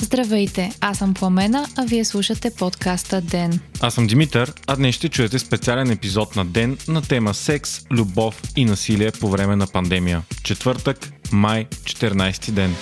Здравейте, аз съм Пламена, а вие слушате подкаста Ден. Аз съм Димитър, а днес ще чуете специален епизод на Ден на тема секс, любов и насилие по време на пандемия. Четвъртък, май, 14 ден.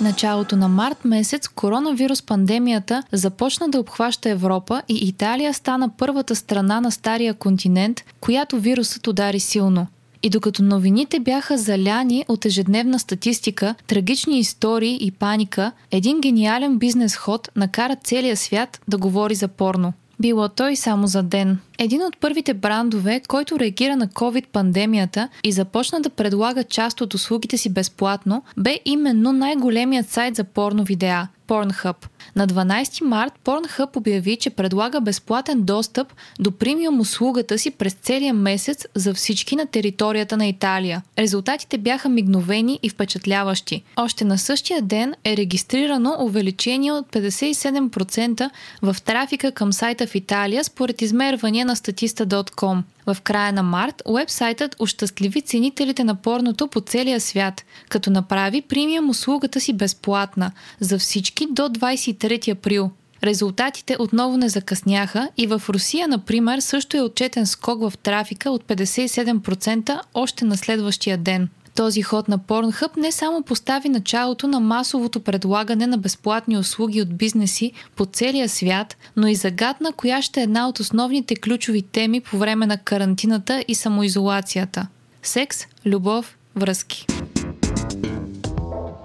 Началото на март месец коронавирус пандемията започна да обхваща Европа и Италия стана първата страна на стария континент, която вирусът удари силно. И докато новините бяха заляни от ежедневна статистика, трагични истории и паника, един гениален бизнес ход накара целия свят да говори за порно. Било той само за ден. Един от първите брандове, който реагира на COVID-пандемията и започна да предлага част от услугите си безплатно, бе именно най-големият сайт за порно видеа – Pornhub. На 12 март Pornhub обяви, че предлага безплатен достъп до премиум услугата си през целия месец за всички на територията на Италия. Резултатите бяха мигновени и впечатляващи. Още на същия ден е регистрирано увеличение от 57% в трафика към сайта в Италия според измервания на statista.com. В края на март уебсайтът ощастливи ценителите на порното по целия свят, като направи премиум услугата си безплатна за всички до 23 април. Резултатите отново не закъсняха и в Русия, например, също е отчетен скок в трафика от 57% още на следващия ден. Този ход на Pornhub не само постави началото на масовото предлагане на безплатни услуги от бизнеси по целия свят, но и загадна коя ще е една от основните ключови теми по време на карантината и самоизолацията – секс, любов, връзки.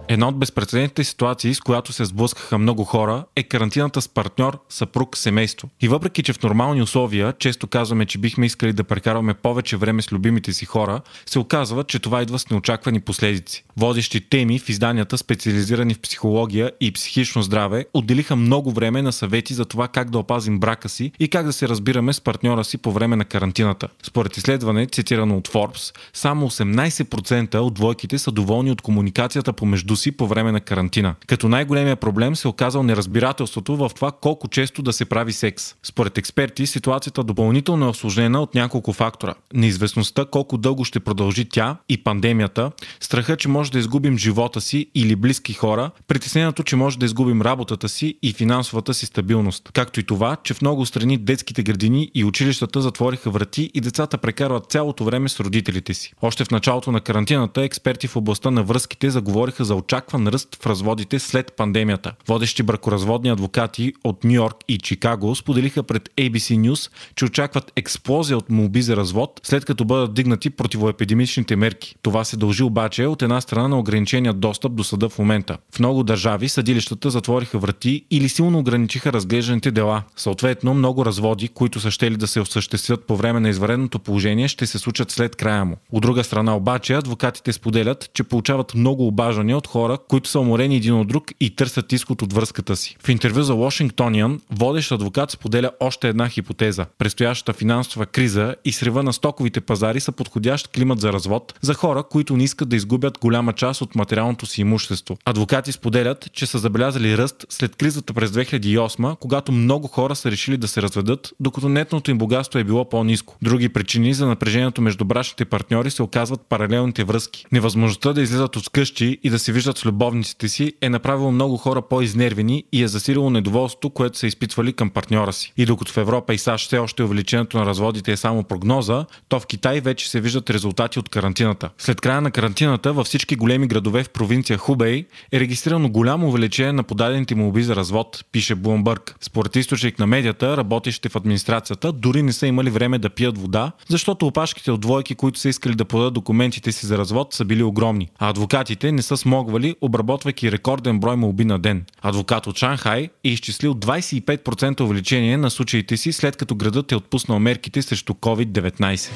Една от безпредседентните ситуации, с която се сблъскаха много хора, е карантината с партньор, съпруг, семейство. И въпреки, че в нормални условия често казваме, че бихме искали да прекарваме повече време с любимите си хора, се оказва, че това идва с неочаквани последици. Водещи теми в изданията, специализирани в психология и психично здраве, отделиха много време на съвети за това как да опазим брака си и как да се разбираме с партньора си по време на карантината. Според изследване, цитирано от Forbes, само 18% от двойките са доволни от комуникацията помежду си по време на карантина. Като най-големия проблем се оказал неразбирателството в това колко често да се прави секс. Според експерти, ситуацията допълнително е осложнена от няколко фактора. Неизвестността колко дълго ще продължи тя и пандемията, страха, че може да изгубим живота си или близки хора, притеснението, че може да изгубим работата си и финансовата си стабилност. Както и това, че в много страни детските градини и училищата затвориха врати и децата прекарват цялото време с родителите си. Още в началото на карантината експерти в областта на връзките заговориха за очакван ръст в разводите след пандемията. Водещи бракоразводни адвокати от Нью Йорк и Чикаго споделиха пред ABC News, че очакват експлозия от молби за развод, след като бъдат дигнати противоепидемичните мерки. Това се дължи обаче от една страна на ограничения достъп до съда в момента. В много държави съдилищата затвориха врати или силно ограничиха разглежданите дела. Съответно, много разводи, които са щели да се осъществят по време на извареното положение, ще се случат след края му. От друга страна обаче, адвокатите споделят, че получават много обаждания от хора, които са уморени един от друг и търсят изход от връзката си. В интервю за Washingtonian, водещ адвокат споделя още една хипотеза. Предстоящата финансова криза и срива на стоковите пазари са подходящ климат за развод за хора, които не искат да изгубят голяма част от материалното си имущество. Адвокати споделят, че са забелязали ръст след кризата през 2008, когато много хора са решили да се разведат, докато нетното им богатство е било по-низко. Други причини за напрежението между брачните партньори се оказват паралелните връзки. Невъзможността да излизат от къщи и да се виждат с любовниците си е направило много хора по-изнервени и е засилило недоволството, което са изпитвали към партньора си. И докато в Европа и САЩ все още увеличението на разводите е само прогноза, то в Китай вече се виждат резултати от карантината. След края на карантината във всички големи градове в провинция Хубей е регистрирано голямо увеличение на подадените молби за развод, пише Блумбърг. Според източник на медията, работещите в администрацията дори не са имали време да пият вода, защото опашките от двойки, които са искали да подадат документите си за развод, са били огромни. А адвокатите не са смогвали, обработвайки рекорден брой молби на ден. Адвокат от Шанхай е изчислил 25% увеличение на случаите си, след като градът е отпуснал мерките срещу COVID-19.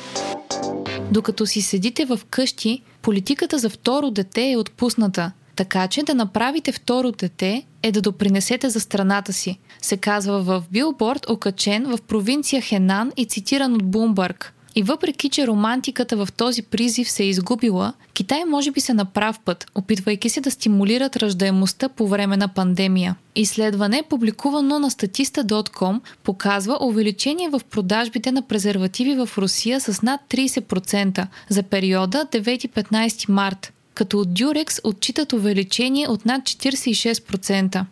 Докато си седите в къщи, политиката за второ дете е отпусната. Така че да направите второ дете е да допринесете за страната си, се казва в билборд, окачен в провинция Хенан и цитиран от Бумбърг. И въпреки, че романтиката в този призив се е изгубила, Китай може би се на прав път, опитвайки се да стимулират ръждаемостта по време на пандемия. Изследване, публикувано на statista.com, показва увеличение в продажбите на презервативи в Русия с над 30% за периода 9-15 март. като от Durex отчитат увеличение от над 46%.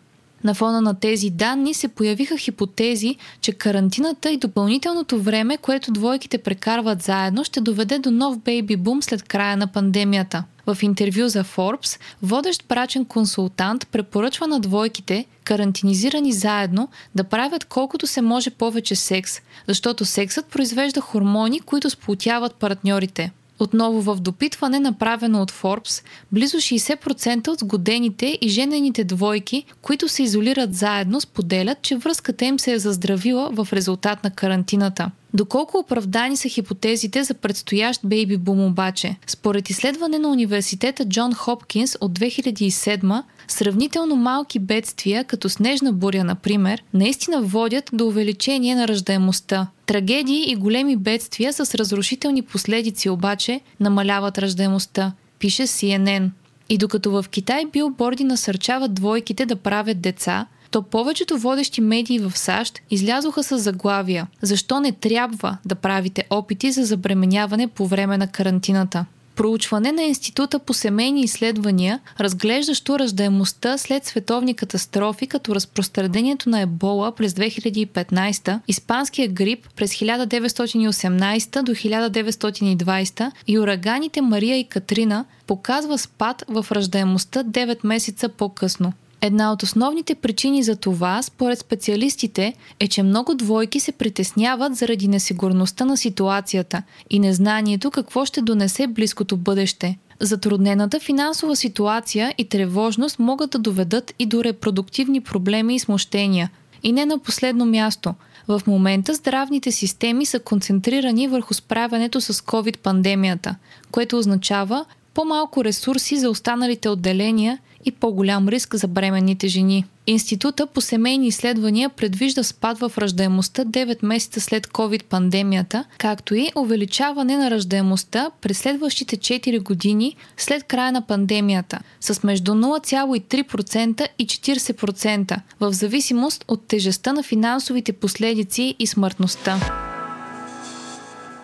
На фона на тези данни се появиха хипотези, че карантината и допълнителното време, което двойките прекарват заедно, ще доведе до нов бейби бум след края на пандемията. В интервю за Forbes, водещ брачен консултант препоръчва на двойките, карантинизирани заедно, да правят колкото се може повече секс, защото сексът произвежда хормони, които сплотяват партньорите. Отново в допитване, направено от Forbes, близо 60% от сгодените и женените двойки, които се изолират заедно, споделят, че връзката им се е заздравила в резултат на карантината. Доколко оправдани са хипотезите за предстоящ бейби бум обаче? Според изследване на университета Джон Хопкинс от 2007, сравнително малки бедствия, като снежна буря, например, наистина водят до увеличение на ръждаемостта. Трагедии и големи бедствия с разрушителни последици обаче намаляват ръждаемостта, пише CNN. И докато в Китай билборди насърчават двойките да правят деца, то повечето водещи медии в САЩ излязоха с заглавия «Защо не трябва да правите опити за забременяване по време на карантината?» Проучване на Института по семейни изследвания, разглеждащо раждаемостта след световни катастрофи, като разпространението на ебола през 2015, испанския грип през 1918 до 1920 и ураганите Мария и Катрина, показва спад в раждаемостта 9 месеца по-късно. Една от основните причини за това, според специалистите, е, че много двойки се притесняват заради несигурността на ситуацията и незнанието какво ще донесе близкото бъдеще. Затруднената финансова ситуация и тревожност могат да доведат и до репродуктивни проблеми и смущения. И не на последно място. В момента здравните системи са концентрирани върху справянето с COVID-пандемията, което означава по-малко ресурси за останалите отделения и по-голям риск за бременните жени. Института по семейни изследвания предвижда спад в раждаемостта 9 месеца след COVID-пандемията, както и увеличаване на раждаемостта през следващите 4 години след края на пандемията с между 0,3% и 40% в зависимост от тежестта на финансовите последици и смъртността.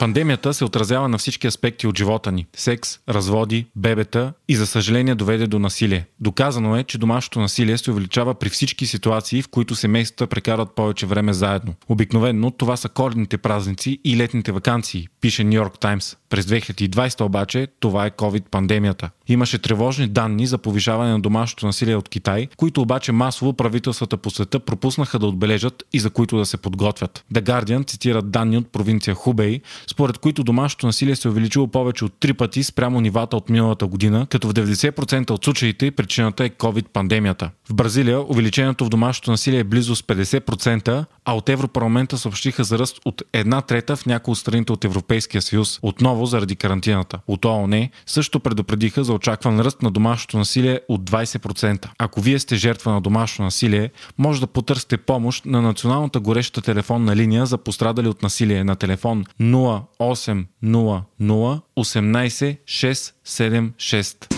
Пандемията се отразява на всички аспекти от живота ни. Секс, разводи, бебета и за съжаление доведе до насилие. Доказано е, че домашното насилие се увеличава при всички ситуации, в които семействата прекарват повече време заедно. Обикновено това са коледните празници и летните вакансии, пише Нью Йорк Таймс. През 2020 обаче това е COVID-пандемията. Имаше тревожни данни за повишаване на домашното насилие от Китай, които обаче масово правителствата по света пропуснаха да отбележат и за които да се подготвят. The Guardian цитират данни от провинция Хубей, според които домашното насилие се е увеличило повече от три пъти спрямо нивата от миналата година, като в 90% от случаите причината е COVID-пандемията. В Бразилия увеличението в домашното насилие е близо с 50%, а от Европарламента съобщиха за ръст от една трета в някои от страните от Европейския съюз, отново заради карантината. От ООН също предупредиха за очакван ръст на домашното насилие от 20%. Ако вие сте жертва на домашно насилие, може да потърсите помощ на Националната гореща телефонна линия за пострадали от насилие на телефон 0800 18 676.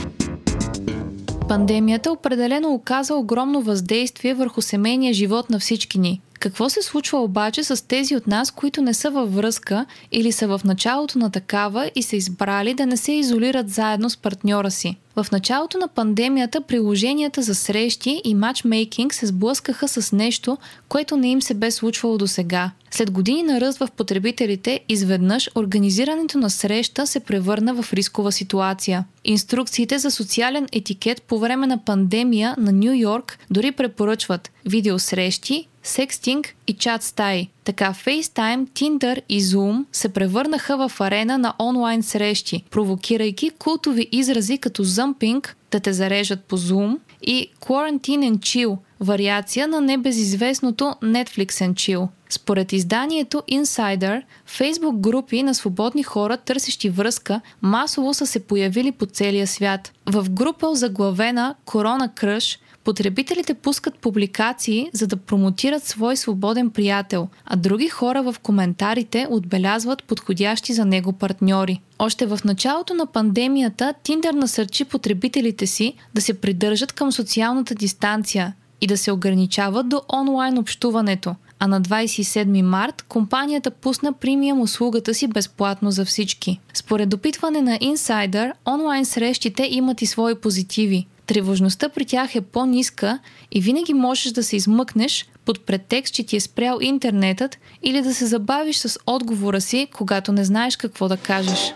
Пандемията определено оказа огромно въздействие върху семейния живот на всички ни. Какво се случва обаче с тези от нас, които не са във връзка или са в началото на такава и са избрали да не се изолират заедно с партньора си? В началото на пандемията приложенията за срещи и матчмейкинг се сблъскаха с нещо, което не им се бе случвало до сега. След години на ръст в потребителите, изведнъж организирането на среща се превърна в рискова ситуация. Инструкциите за социален етикет по време на пандемия на Нью Йорк дори препоръчват видеосрещи, секстинг и чат стаи. Така FaceTime, Tinder и Zoom се превърнаха в арена на онлайн срещи, провокирайки култови изрази като зъмпинг да те зарежат по Zoom и Quarantine and Chill, вариация на небезизвестното Netflix and Chill. Според изданието Insider, фейсбук групи на свободни хора, търсещи връзка, масово са се появили по целия свят. В група заглавена Корона Кръш Потребителите пускат публикации, за да промотират свой свободен приятел, а други хора в коментарите отбелязват подходящи за него партньори. Още в началото на пандемията Тиндър насърчи потребителите си да се придържат към социалната дистанция и да се ограничават до онлайн общуването, а на 27 март компанията пусна премиум услугата си безплатно за всички. Според допитване на Insider, онлайн срещите имат и свои позитиви. Тревожността при тях е по-ниска и винаги можеш да се измъкнеш под претекст, че ти е спрял интернетът или да се забавиш с отговора си, когато не знаеш какво да кажеш.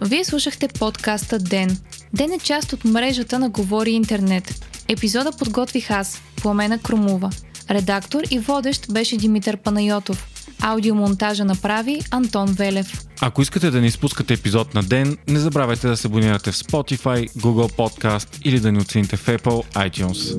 Вие слушахте подкаста Ден. Ден е част от мрежата на Говори Интернет. Епизода подготвих аз, Пламена Крумова. Редактор и водещ беше Димитър Панайотов. Аудиомонтажа направи Антон Велев. Ако искате да ни спускате епизод на ден, не забравяйте да се абонирате в Spotify, Google Podcast или да ни оцените в Apple iTunes.